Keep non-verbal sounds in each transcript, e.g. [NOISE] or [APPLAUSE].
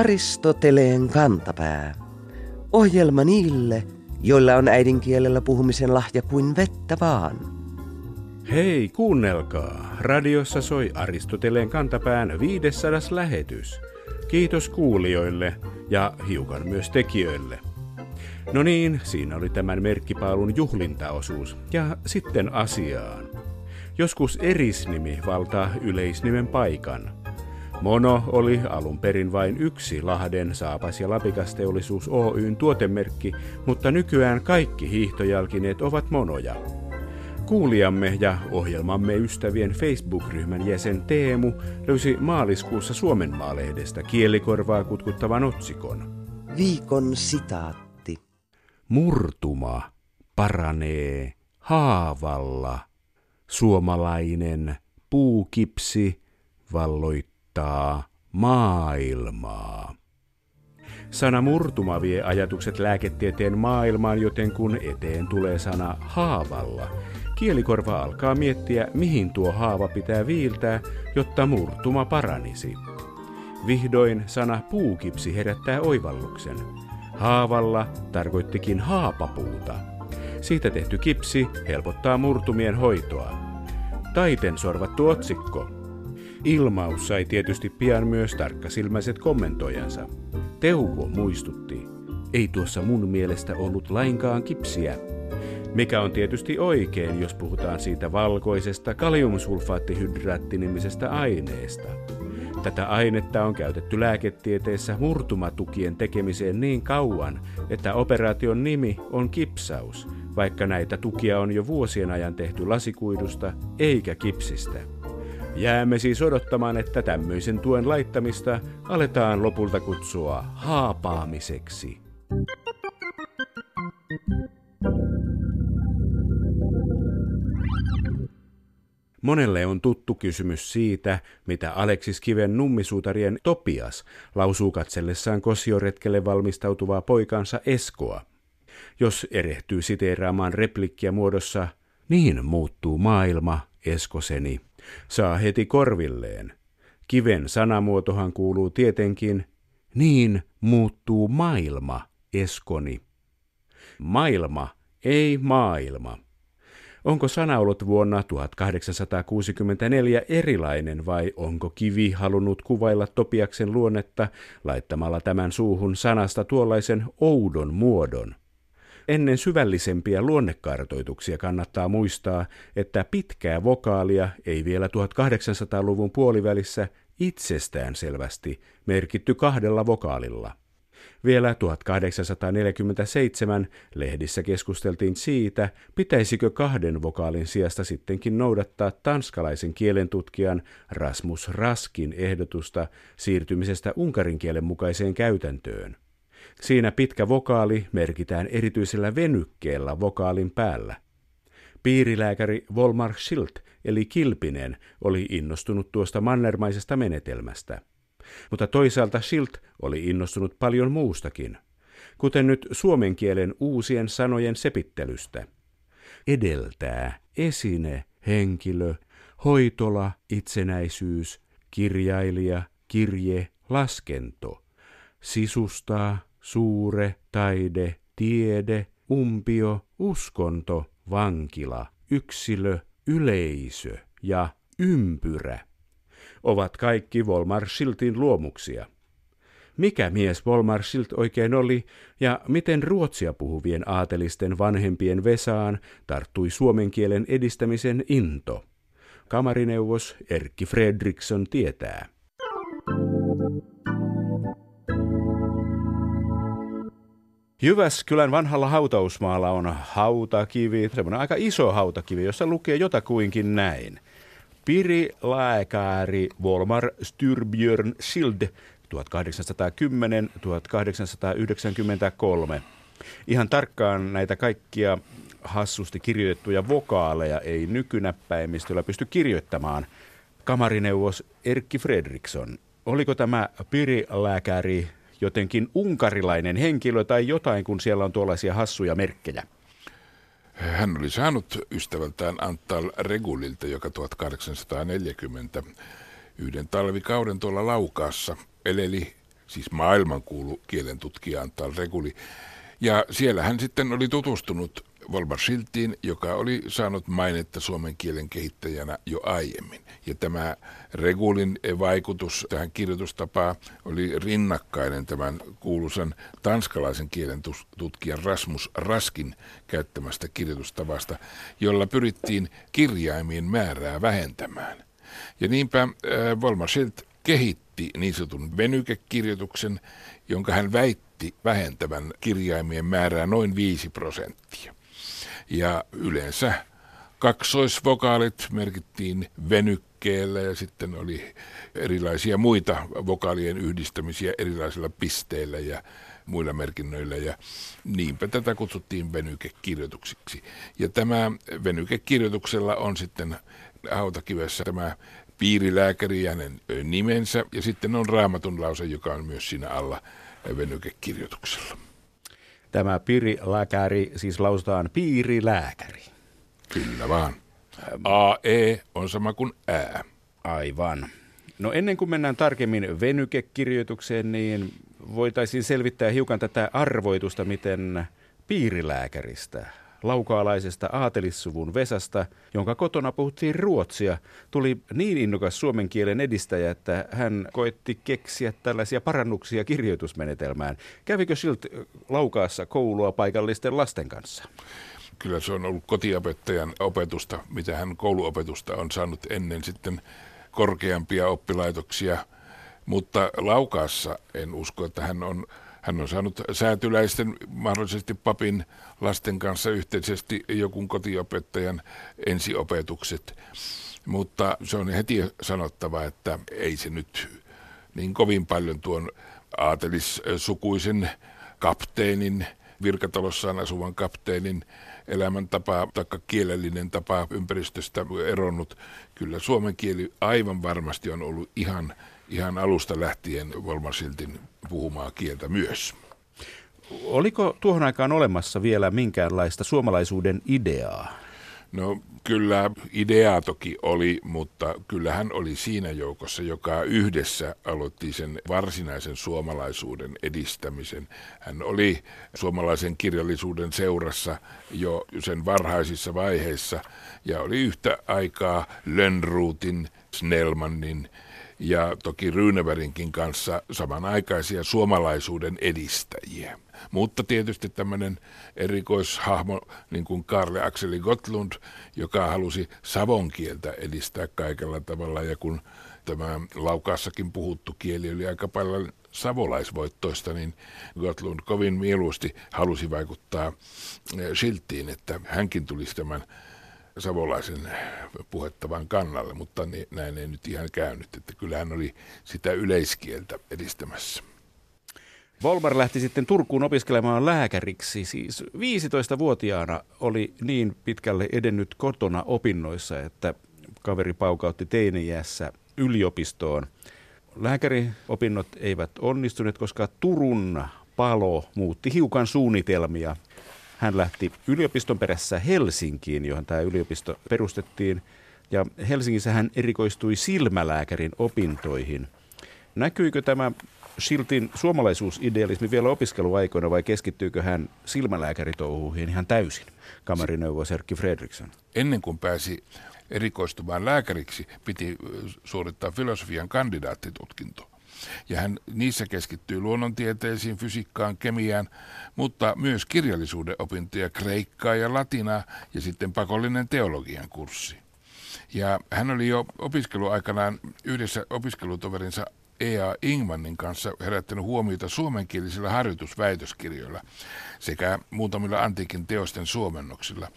Aristoteleen kantapää. Ohjelma niille, joilla on äidinkielellä puhumisen lahja kuin vettä vaan. Hei, kuunnelkaa. Radiossa soi Aristoteleen kantapään 500 lähetys. Kiitos kuulijoille ja hiukan myös tekijöille. No niin, siinä oli tämän merkkipaalun juhlintaosuus. Ja sitten asiaan. Joskus erisnimi valtaa yleisnimen paikan. Mono oli alun perin vain yksi Lahden saapas- ja lapikasteollisuus Oyn tuotemerkki, mutta nykyään kaikki hiihtojalkineet ovat monoja. Kuulijamme ja ohjelmamme ystävien Facebook-ryhmän jäsen Teemu löysi maaliskuussa Suomen maalehdestä kielikorvaa kutkuttavan otsikon. Viikon sitaatti. Murtuma paranee haavalla. Suomalainen puukipsi valloittaa maailmaa. Sana murtuma vie ajatukset lääketieteen maailmaan, joten kun eteen tulee sana haavalla, kielikorva alkaa miettiä, mihin tuo haava pitää viiltää, jotta murtuma paranisi. Vihdoin sana puukipsi herättää oivalluksen. Haavalla tarkoittikin haapapuuta. Siitä tehty kipsi helpottaa murtumien hoitoa. Taiten sorvattu otsikko. Ilmaus sai tietysti pian myös tarkkasilmäiset kommentoijansa. Teuvo muistutti. Ei tuossa mun mielestä ollut lainkaan kipsiä. Mikä on tietysti oikein, jos puhutaan siitä valkoisesta kaliumsulfaattihydraattinimisestä aineesta. Tätä ainetta on käytetty lääketieteessä murtumatukien tekemiseen niin kauan, että operaation nimi on kipsaus, vaikka näitä tukia on jo vuosien ajan tehty lasikuidusta eikä kipsistä. Jäämme siis odottamaan, että tämmöisen tuen laittamista aletaan lopulta kutsua haapaamiseksi. Monelle on tuttu kysymys siitä, mitä Aleksis Kiven nummisuutarien Topias lausuu katsellessaan kosioretkelle valmistautuvaa poikansa Eskoa. Jos erehtyy siteeraamaan replikkiä muodossa, niin muuttuu maailma, Eskoseni, saa heti korvilleen. Kiven sanamuotohan kuuluu tietenkin, niin muuttuu maailma, Eskoni. Maailma, ei maailma. Onko sana ollut vuonna 1864 erilainen vai onko kivi halunnut kuvailla Topiaksen luonnetta laittamalla tämän suuhun sanasta tuollaisen oudon muodon? Ennen syvällisempiä luonnekartoituksia kannattaa muistaa, että pitkää vokaalia ei vielä 1800-luvun puolivälissä itsestään selvästi merkitty kahdella vokaalilla. Vielä 1847 lehdissä keskusteltiin siitä, pitäisikö kahden vokaalin sijasta sittenkin noudattaa tanskalaisen kielentutkijan Rasmus Raskin ehdotusta siirtymisestä unkarin kielen mukaiseen käytäntöön. Siinä pitkä vokaali merkitään erityisellä venykkeellä vokaalin päällä. Piirilääkäri Volmar Schilt, eli Kilpinen, oli innostunut tuosta mannermaisesta menetelmästä. Mutta toisaalta Schilt oli innostunut paljon muustakin, kuten nyt suomen kielen uusien sanojen sepittelystä. Edeltää, esine, henkilö, hoitola, itsenäisyys, kirjailija, kirje, laskento, sisustaa, suure, taide, tiede, umpio, uskonto, vankila, yksilö, yleisö ja ympyrä ovat kaikki Volmar Schiltin luomuksia. Mikä mies Volmar Schilt oikein oli ja miten ruotsia puhuvien aatelisten vanhempien Vesaan tarttui suomen kielen edistämisen into? Kamarineuvos Erkki Fredriksson tietää. Jyväskylän vanhalla hautausmaalla on hautakivi, semmoinen aika iso hautakivi, jossa lukee jotakuinkin näin. Piri Lääkäri Volmar Styrbjörn Schild 1810-1893. Ihan tarkkaan näitä kaikkia hassusti kirjoitettuja vokaaleja ei nykynäppäimistöllä pysty kirjoittamaan. Kamarineuvos Erkki Fredriksson, oliko tämä Piri Lääkäri jotenkin unkarilainen henkilö tai jotain, kun siellä on tuollaisia hassuja merkkejä? Hän oli saanut ystävältään Antal Regulilta, joka 1840 yhden talvikauden tuolla Laukaassa eleli siis maailmankuulu kielentutkija Antal Reguli. Ja siellä hän sitten oli tutustunut Volmar Schiltiin, joka oli saanut mainetta suomen kielen kehittäjänä jo aiemmin. Ja tämä Regulin vaikutus tähän kirjoitustapaan oli rinnakkainen tämän kuuluisan tanskalaisen kielen tutkijan Rasmus Raskin käyttämästä kirjoitustavasta, jolla pyrittiin kirjaimien määrää vähentämään. Ja niinpä äh, Volmar Schilt kehitti niin sanotun venykekirjoituksen, jonka hän väitti vähentävän kirjaimien määrää noin 5 prosenttia. Ja yleensä kaksoisvokaalit merkittiin venykkeellä ja sitten oli erilaisia muita vokaalien yhdistämisiä erilaisilla pisteillä ja muilla merkinnöillä ja niinpä tätä kutsuttiin venykekirjoituksiksi. Ja tämä venykekirjoituksella on sitten hautakivessä tämä piirilääkäri ja hänen nimensä ja sitten on raamatun lause, joka on myös siinä alla venykekirjoituksella. Tämä piirilääkäri siis lausutaan piirilääkäri. Kyllä vaan. AE on sama kuin ää. Aivan. No ennen kuin mennään tarkemmin venykekirjoitukseen, niin voitaisiin selvittää hiukan tätä arvoitusta, miten piirilääkäristä laukaalaisesta aatelissuvun Vesasta, jonka kotona puhuttiin ruotsia, tuli niin innokas suomen kielen edistäjä, että hän koetti keksiä tällaisia parannuksia kirjoitusmenetelmään. Kävikö Schilt laukaassa koulua paikallisten lasten kanssa? Kyllä se on ollut kotiopettajan opetusta, mitä hän kouluopetusta on saanut ennen sitten korkeampia oppilaitoksia. Mutta Laukaassa en usko, että hän on hän on saanut säätyläisten, mahdollisesti papin lasten kanssa yhteisesti jonkun kotiopettajan ensiopetukset. Mutta se on heti sanottava, että ei se nyt niin kovin paljon tuon aatelissukuisen kapteenin, virkatalossaan asuvan kapteenin elämäntapa tai kielellinen tapa ympäristöstä eronnut. Kyllä suomen kieli aivan varmasti on ollut ihan ihan alusta lähtien Volmarsiltin puhumaa kieltä myös. Oliko tuohon aikaan olemassa vielä minkäänlaista suomalaisuuden ideaa? No kyllä ideaa toki oli, mutta kyllähän oli siinä joukossa, joka yhdessä aloitti sen varsinaisen suomalaisuuden edistämisen. Hän oli suomalaisen kirjallisuuden seurassa jo sen varhaisissa vaiheissa ja oli yhtä aikaa Lönnruutin, Snellmanin ja toki Ryynevärinkin kanssa samanaikaisia suomalaisuuden edistäjiä. Mutta tietysti tämmöinen erikoishahmo, niin kuin Karle Akseli Gottlund, joka halusi savon kieltä edistää kaikella tavalla. Ja kun tämä Laukaassakin puhuttu kieli oli aika paljon savolaisvoittoista, niin Gottlund kovin mieluusti halusi vaikuttaa Schilttiin, että hänkin tulisi tämän savolaisen puhettavan kannalle, mutta näin ei nyt ihan käynyt, että kyllä hän oli sitä yleiskieltä edistämässä. Volmar lähti sitten Turkuun opiskelemaan lääkäriksi. Siis 15-vuotiaana oli niin pitkälle edennyt kotona opinnoissa, että kaveri paukautti teiniässä yliopistoon. Lääkäriopinnot eivät onnistuneet, koska Turun palo muutti hiukan suunnitelmia hän lähti yliopiston perässä Helsinkiin, johon tämä yliopisto perustettiin. Ja Helsingissä hän erikoistui silmälääkärin opintoihin. Näkyykö tämä Schiltin suomalaisuusidealismi vielä opiskeluaikoina vai keskittyykö hän silmälääkäritouhuihin ihan täysin, kamarineuvos Erkki Fredriksson? Ennen kuin pääsi erikoistumaan lääkäriksi, piti suorittaa filosofian kandidaattitutkinto ja hän niissä keskittyy luonnontieteisiin, fysiikkaan, kemiaan, mutta myös kirjallisuuden opintoja, kreikkaa ja latinaa ja sitten pakollinen teologian kurssi. Ja hän oli jo opiskeluaikanaan yhdessä opiskelutoverinsa E.A. Ingmanin kanssa herättänyt huomiota suomenkielisillä harjoitusväitöskirjoilla sekä muutamilla antiikin teosten suomennoksilla.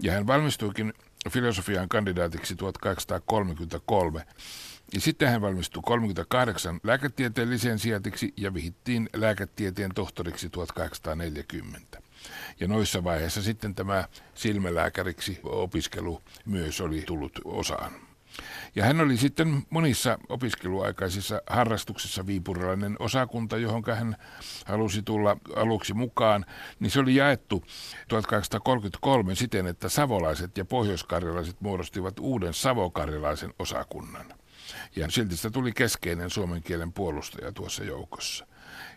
Ja hän valmistuikin filosofian kandidaatiksi 1833 ja sitten hän valmistui 38 lääketieteen lisensiaatiksi ja vihittiin lääketieteen tohtoriksi 1840. Ja noissa vaiheissa sitten tämä silmälääkäriksi opiskelu myös oli tullut osaan. Ja hän oli sitten monissa opiskeluaikaisissa harrastuksissa viipurilainen osakunta, johon hän halusi tulla aluksi mukaan, niin se oli jaettu 1833 siten, että savolaiset ja pohjoiskarjalaiset muodostivat uuden savokarjalaisen osakunnan. Ja silti sitä tuli keskeinen suomen kielen puolustaja tuossa joukossa.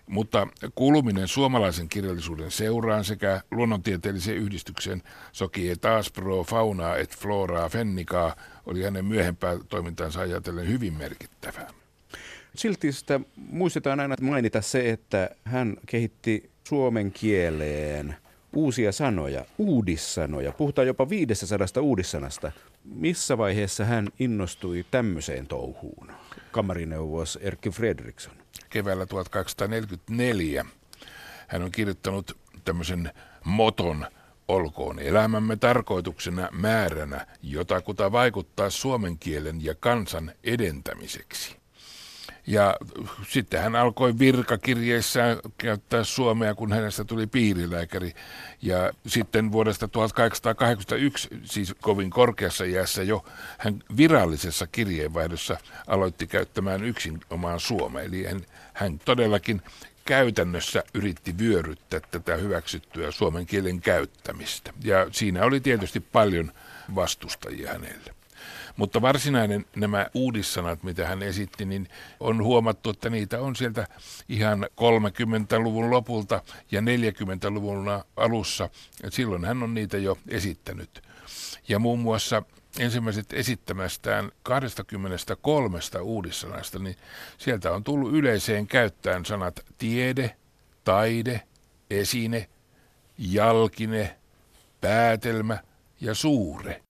Mutta kuuluminen suomalaisen kirjallisuuden seuraan sekä luonnontieteelliseen yhdistykseen Societas pro fauna et flora fennicaa oli hänen myöhempää toimintansa ajatellen hyvin merkittävää. Silti sitä muistetaan aina mainita se, että hän kehitti suomen kieleen uusia sanoja, uudissanoja. Puhutaan jopa 500 uudissanasta. Missä vaiheessa hän innostui tämmöiseen touhuun? Kamarineuvos Erkki Fredriksson. Keväällä 1244 hän on kirjoittanut tämmöisen moton Olkoon elämämme tarkoituksena määränä jotakuta vaikuttaa suomen kielen ja kansan edentämiseksi. Ja sitten hän alkoi virkakirjeissään käyttää suomea, kun hänestä tuli piirilääkäri. Ja sitten vuodesta 1881, siis kovin korkeassa iässä jo, hän virallisessa kirjeenvaihdossa aloitti käyttämään yksin omaan suomea. Eli hän, hän todellakin käytännössä yritti vyöryttää tätä hyväksyttyä suomen kielen käyttämistä. Ja siinä oli tietysti paljon vastustajia hänelle. Mutta varsinainen nämä uudissanat, mitä hän esitti, niin on huomattu, että niitä on sieltä ihan 30-luvun lopulta ja 40-luvun alussa. Silloin hän on niitä jo esittänyt. Ja muun muassa ensimmäiset esittämästään 23 uudissanasta, niin sieltä on tullut yleiseen käyttäen sanat tiede, taide, esine, jalkine, päätelmä ja suure.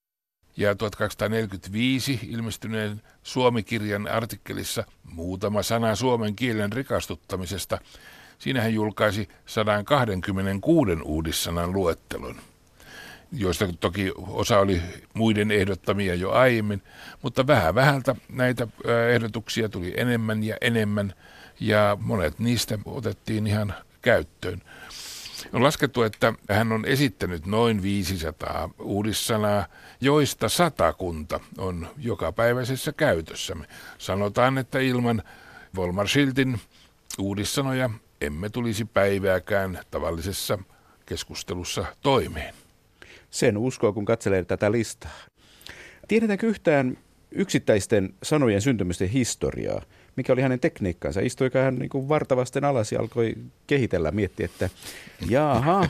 Ja 1245 ilmestyneen Suomikirjan artikkelissa muutama sana suomen kielen rikastuttamisesta. Siinä hän julkaisi 126 uudissanan luettelon joista toki osa oli muiden ehdottamia jo aiemmin, mutta vähän vähältä näitä ehdotuksia tuli enemmän ja enemmän, ja monet niistä otettiin ihan käyttöön. On laskettu, että hän on esittänyt noin 500 uudissanaa, joista satakunta on jokapäiväisessä käytössämme. Sanotaan, että ilman Volmar Schiltin uudissanoja emme tulisi päivääkään tavallisessa keskustelussa toimeen. Sen uskoo, kun katselee tätä listaa. Tiedetäänkö yhtään yksittäisten sanojen syntymisten historiaa? Mikä oli hänen tekniikkansa? Istuiko hän niin kuin vartavasten alas ja alkoi kehitellä, miettiä, että jaha,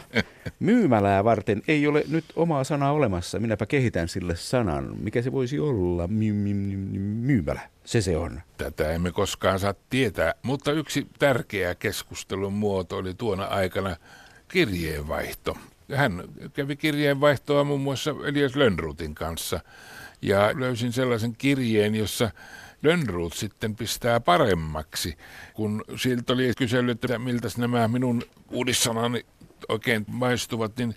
myymälää varten ei ole nyt omaa sanaa olemassa. Minäpä kehitän sille sanan. Mikä se voisi olla? My, my, my, myymälä. Se se on. Tätä emme koskaan saa tietää, mutta yksi tärkeä keskustelun muoto oli tuona aikana kirjeenvaihto. Hän kävi kirjeenvaihtoa muun muassa Elias Lönnrutin kanssa ja löysin sellaisen kirjeen, jossa Lönnruut sitten pistää paremmaksi, kun siltä oli kysellyt, että miltä nämä minun uudissanani oikein maistuvat, niin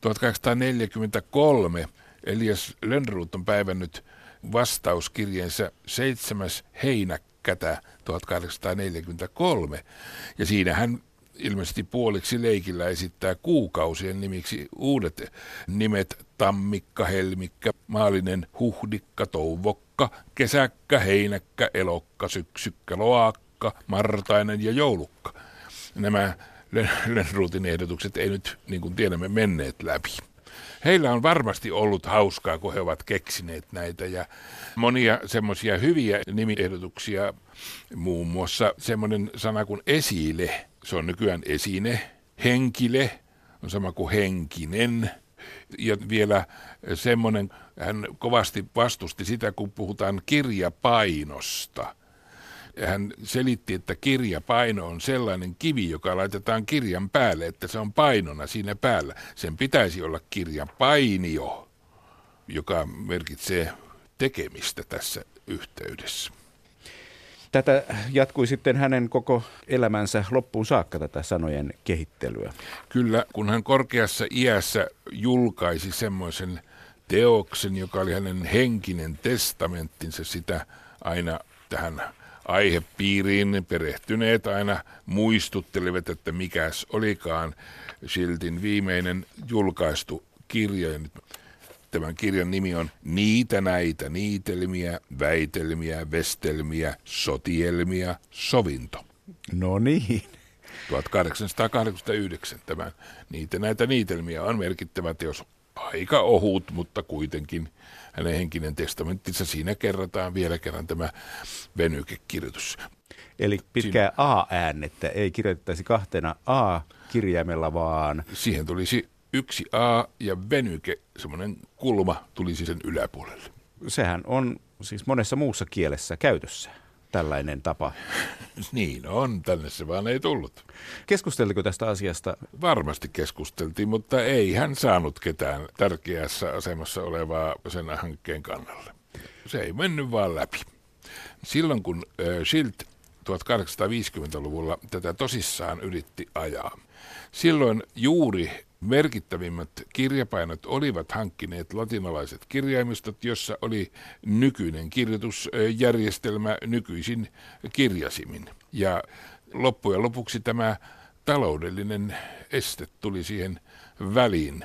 1843 Elias Lönnruut on päivännyt vastauskirjeensä 7. heinäkkätä 1843. Ja siinä hän ilmeisesti puoliksi leikillä esittää kuukausien nimiksi uudet nimet tammikka, helmikka, maallinen huhdikka, touvokka, kesäkkä, heinäkkä, elokka, syksykkä, loakka, martainen ja joulukka. Nämä Lönnruutin ehdotukset ei nyt, niin kuin tiedämme, menneet läpi. Heillä on varmasti ollut hauskaa, kun he ovat keksineet näitä ja monia semmoisia hyviä nimiehdotuksia, muun muassa semmoinen sana kuin esile, se on nykyään esine, henkile, on sama kuin henkinen, ja vielä semmoinen, hän kovasti vastusti sitä, kun puhutaan kirjapainosta. Hän selitti, että kirjapaino on sellainen kivi, joka laitetaan kirjan päälle, että se on painona siinä päällä. Sen pitäisi olla kirjapainio, joka merkitsee tekemistä tässä yhteydessä. Tätä jatkui sitten hänen koko elämänsä loppuun saakka tätä sanojen kehittelyä. Kyllä, kun hän korkeassa iässä julkaisi semmoisen teoksen, joka oli hänen henkinen testamenttinsa, sitä aina tähän aihepiiriin perehtyneet aina muistuttelivat, että mikäs olikaan Schiltin viimeinen julkaistu kirja. Tämän kirjan nimi on Niitä näitä niitelmiä, väitelmiä, vestelmiä, sotielmia, sovinto. No niin. 1889 tämän Niitä näitä niitelmiä on merkittävä teos. Aika ohut, mutta kuitenkin hänen henkinen testamenttinsa. Siinä kerrataan vielä kerran tämä venykekirjoitus. Eli pitkää A-äännettä ei kirjoitettaisi kahtena A-kirjaimella, vaan... Siihen tulisi yksi A ja venyke, semmoinen kulma, tulisi sen yläpuolelle. Sehän on siis monessa muussa kielessä käytössä tällainen tapa. [LAUGHS] niin on, tänne se vaan ei tullut. Keskusteltiko tästä asiasta? Varmasti keskusteltiin, mutta ei hän saanut ketään tärkeässä asemassa olevaa sen hankkeen kannalle. Se ei mennyt vaan läpi. Silloin kun Schilt 1850-luvulla tätä tosissaan yritti ajaa, silloin juuri merkittävimmät kirjapainot olivat hankkineet latinalaiset kirjaimistot, jossa oli nykyinen kirjoitusjärjestelmä nykyisin kirjasimin. Ja loppujen lopuksi tämä taloudellinen este tuli siihen väliin.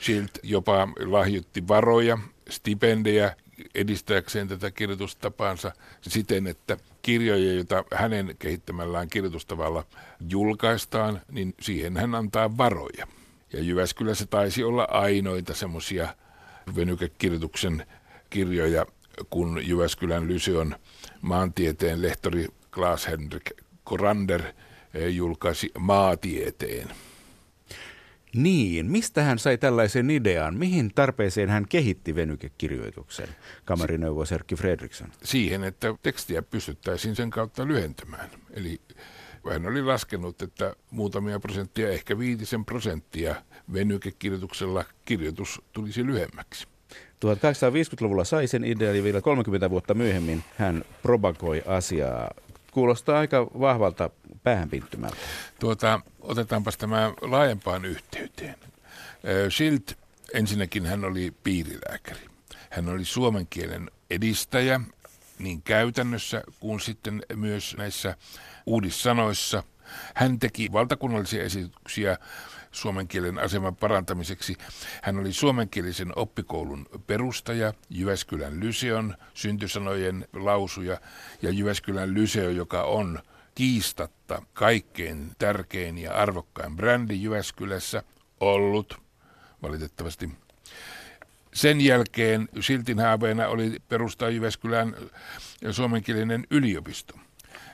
Schilt jopa lahjoitti varoja, stipendejä edistääkseen tätä kirjoitustapaansa siten, että kirjoja, joita hänen kehittämällään kirjoitustavalla julkaistaan, niin siihen hän antaa varoja. Ja Jyväskylässä taisi olla ainoita semmoisia venykekirjoituksen kirjoja, kun Jyväskylän Lyseon maantieteen lehtori Klaas-Henrik Korander eh, julkaisi maatieteen. Niin, mistä hän sai tällaisen idean? Mihin tarpeeseen hän kehitti venykekirjoituksen, kamarineuvos Erkki Fredriksson? Siihen, että tekstiä pystyttäisiin sen kautta lyhentämään. Eli hän oli laskenut, että muutamia prosenttia, ehkä viitisen prosenttia venykekirjoituksella kirjoitus tulisi lyhemmäksi. 1850-luvulla sai sen idean ja vielä 30 vuotta myöhemmin hän propagoi asiaa. Kuulostaa aika vahvalta päähänpinttymältä. Tuota, otetaanpas tämä laajempaan yhteyteen. Schilt, ensinnäkin hän oli piirilääkäri. Hän oli suomen kielen edistäjä niin käytännössä kuin sitten myös näissä uudissanoissa. Hän teki valtakunnallisia esityksiä suomen kielen aseman parantamiseksi. Hän oli suomenkielisen oppikoulun perustaja, Jyväskylän Lyseon syntysanojen lausuja ja Jyväskylän Lyseo, joka on kiistatta kaikkein tärkein ja arvokkain brändi Jyväskylässä ollut, valitettavasti. Sen jälkeen Siltin haaveena oli perustaa Jyväskylän suomenkielinen yliopisto.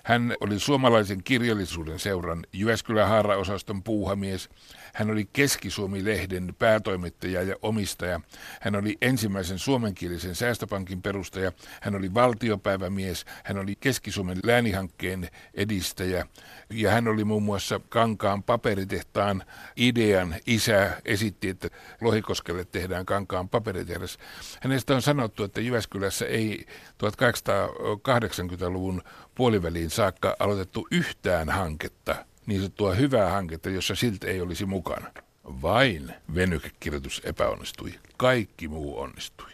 Hän oli suomalaisen kirjallisuuden seuran Jyväskylän haaraosaston puuhamies. Hän oli Keski-Suomi-lehden päätoimittaja ja omistaja. Hän oli ensimmäisen suomenkielisen säästöpankin perustaja. Hän oli valtiopäivämies. Hän oli Keski-Suomen läänihankkeen edistäjä. Ja hän oli muun muassa Kankaan paperitehtaan idean isä. Esitti, että Lohikoskelle tehdään Kankaan paperitehdas. Hänestä on sanottu, että Jyväskylässä ei 1880-luvun puoliväliin saakka aloitettu yhtään hanketta, niin sanottua hyvää hanketta, jossa siltä ei olisi mukana. Vain venykekirjoitus epäonnistui. Kaikki muu onnistui.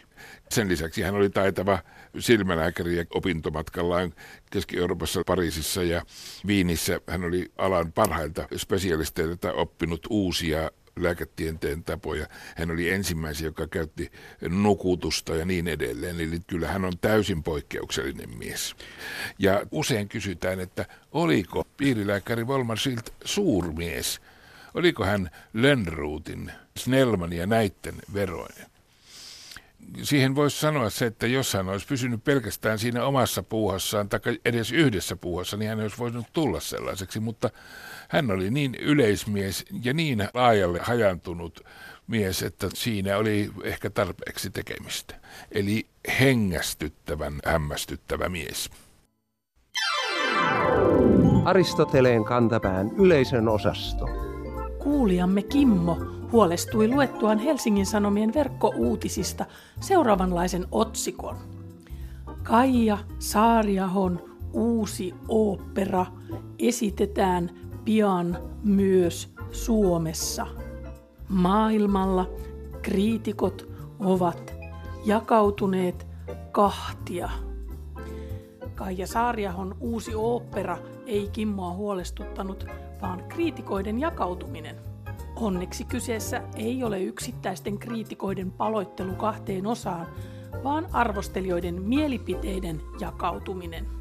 Sen lisäksi hän oli taitava silmälääkäri ja opintomatkallaan Keski-Euroopassa, Pariisissa ja Viinissä. Hän oli alan parhailta spesialisteilta oppinut uusia lääketieteen tapoja. Hän oli ensimmäisiä, joka käytti nukutusta ja niin edelleen. Eli kyllä hän on täysin poikkeuksellinen mies. Ja usein kysytään, että oliko piirilääkäri Volmar Schilt suurmies? Oliko hän Lönnruutin, Snellman ja näitten veroinen? siihen voisi sanoa se, että jos hän olisi pysynyt pelkästään siinä omassa puuhassaan tai edes yhdessä puuhassa, niin hän olisi voinut tulla sellaiseksi, mutta hän oli niin yleismies ja niin laajalle hajantunut mies, että siinä oli ehkä tarpeeksi tekemistä. Eli hengästyttävän hämmästyttävä mies. Aristoteleen kantapään yleisön osasto. Kuulijamme Kimmo huolestui luettuaan Helsingin Sanomien verkkouutisista seuraavanlaisen otsikon. Kaija Saariahon uusi opera esitetään pian myös Suomessa. Maailmalla kriitikot ovat jakautuneet kahtia. Kaija Saariahon uusi opera ei Kimmoa huolestuttanut, vaan kriitikoiden jakautuminen. Onneksi kyseessä ei ole yksittäisten kriitikoiden paloittelu kahteen osaan, vaan arvostelijoiden mielipiteiden jakautuminen.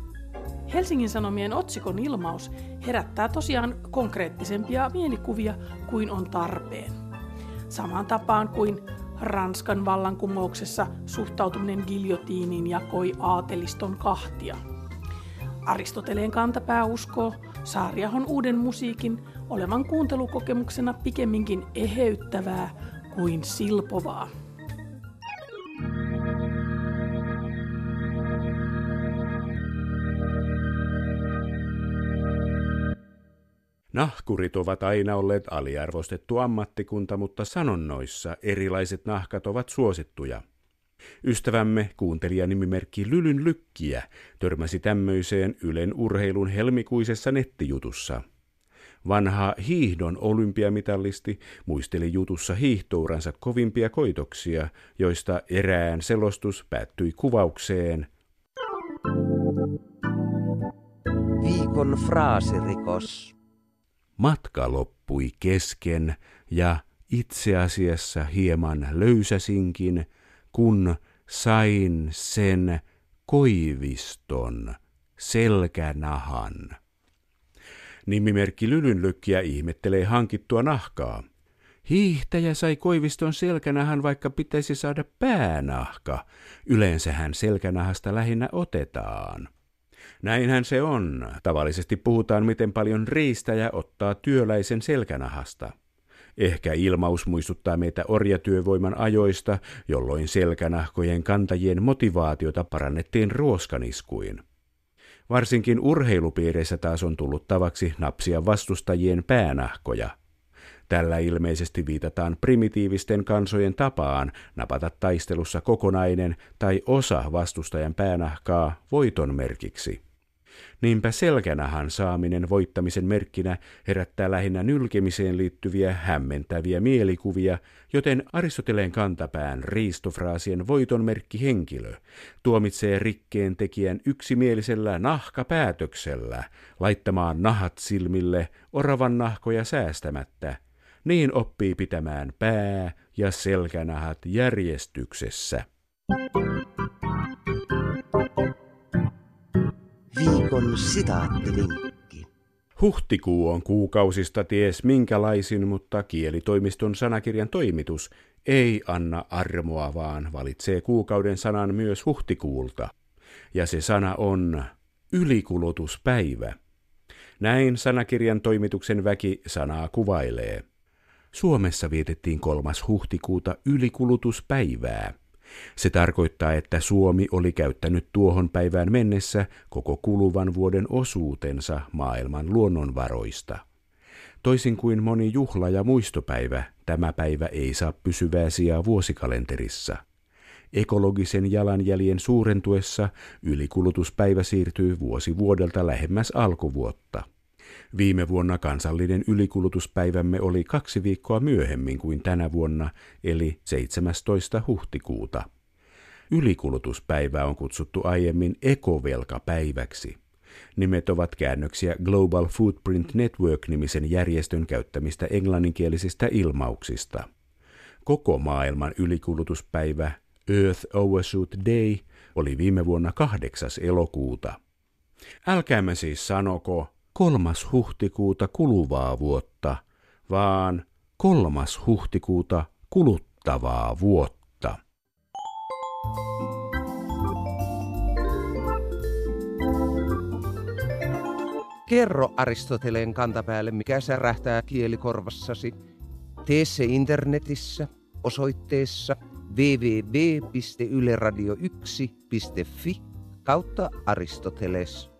Helsingin Sanomien otsikon ilmaus herättää tosiaan konkreettisempia mielikuvia kuin on tarpeen. Samaan tapaan kuin Ranskan vallankumouksessa suhtautuminen giljotiiniin jakoi aateliston kahtia. Aristoteleen kantapää uskoo Saariahon uuden musiikin olevan kuuntelukokemuksena pikemminkin eheyttävää kuin silpovaa. Nahkurit ovat aina olleet aliarvostettu ammattikunta, mutta sanonnoissa erilaiset nahkat ovat suosittuja. Ystävämme, kuuntelijanimimerkki Lylyn Lykkiä, törmäsi tämmöiseen Ylen urheilun helmikuisessa nettijutussa. Vanha hiihdon olympiamitallisti muisteli jutussa hiihtouransa kovimpia koitoksia, joista erään selostus päättyi kuvaukseen. Viikon fraasirikos. Matka loppui kesken ja itse asiassa hieman löysäsinkin, kun sain sen koiviston selkänahan. Nimimerkki Lylynlykkiä ihmettelee hankittua nahkaa. Hiihtäjä sai koiviston selkänahan, vaikka pitäisi saada päänahka. Yleensähän selkänahasta lähinnä otetaan. Näinhän se on. Tavallisesti puhutaan, miten paljon riistäjä ottaa työläisen selkänahasta. Ehkä ilmaus muistuttaa meitä orjatyövoiman ajoista, jolloin selkänahkojen kantajien motivaatiota parannettiin ruoskaniskuin. Varsinkin urheilupiireissä taas on tullut tavaksi napsia vastustajien päänahkoja. Tällä ilmeisesti viitataan primitiivisten kansojen tapaan napata taistelussa kokonainen tai osa vastustajan päänahkaa voiton merkiksi. Niinpä selkänahan saaminen voittamisen merkkinä herättää lähinnä nylkemiseen liittyviä hämmentäviä mielikuvia, joten Aristoteleen kantapään riistofraasien voitonmerkki henkilö tuomitsee rikkeen tekijän yksimielisellä nahkapäätöksellä laittamaan nahat silmille oravan nahkoja säästämättä. Niin oppii pitämään pää- ja selkänahat järjestyksessä. Viikon sitaattivinkki. Huhtikuu on kuukausista ties minkälaisin, mutta kielitoimiston sanakirjan toimitus ei anna armoa, vaan valitsee kuukauden sanan myös huhtikuulta. Ja se sana on ylikulutuspäivä. Näin sanakirjan toimituksen väki sanaa kuvailee. Suomessa vietettiin kolmas huhtikuuta ylikulutuspäivää. Se tarkoittaa, että Suomi oli käyttänyt tuohon päivään mennessä koko kuluvan vuoden osuutensa maailman luonnonvaroista. Toisin kuin moni juhla- ja muistopäivä, tämä päivä ei saa pysyvää sijaa vuosikalenterissa. Ekologisen jalanjäljen suurentuessa ylikulutuspäivä siirtyy vuosi vuodelta lähemmäs alkuvuotta. Viime vuonna kansallinen ylikulutuspäivämme oli kaksi viikkoa myöhemmin kuin tänä vuonna, eli 17. huhtikuuta. Ylikulutuspäivää on kutsuttu aiemmin ekovelkapäiväksi. Nimet ovat käännöksiä Global Footprint Network-nimisen järjestön käyttämistä englanninkielisistä ilmauksista. Koko maailman ylikulutuspäivä Earth Overshoot Day oli viime vuonna 8. elokuuta. Älkäämme siis sanoko kolmas huhtikuuta kuluvaa vuotta, vaan kolmas huhtikuuta kuluttavaa vuotta. Kerro Aristoteleen kantapäälle, mikä särähtää kielikorvassasi. Tee se internetissä osoitteessa www.yleradio1.fi kautta Aristoteles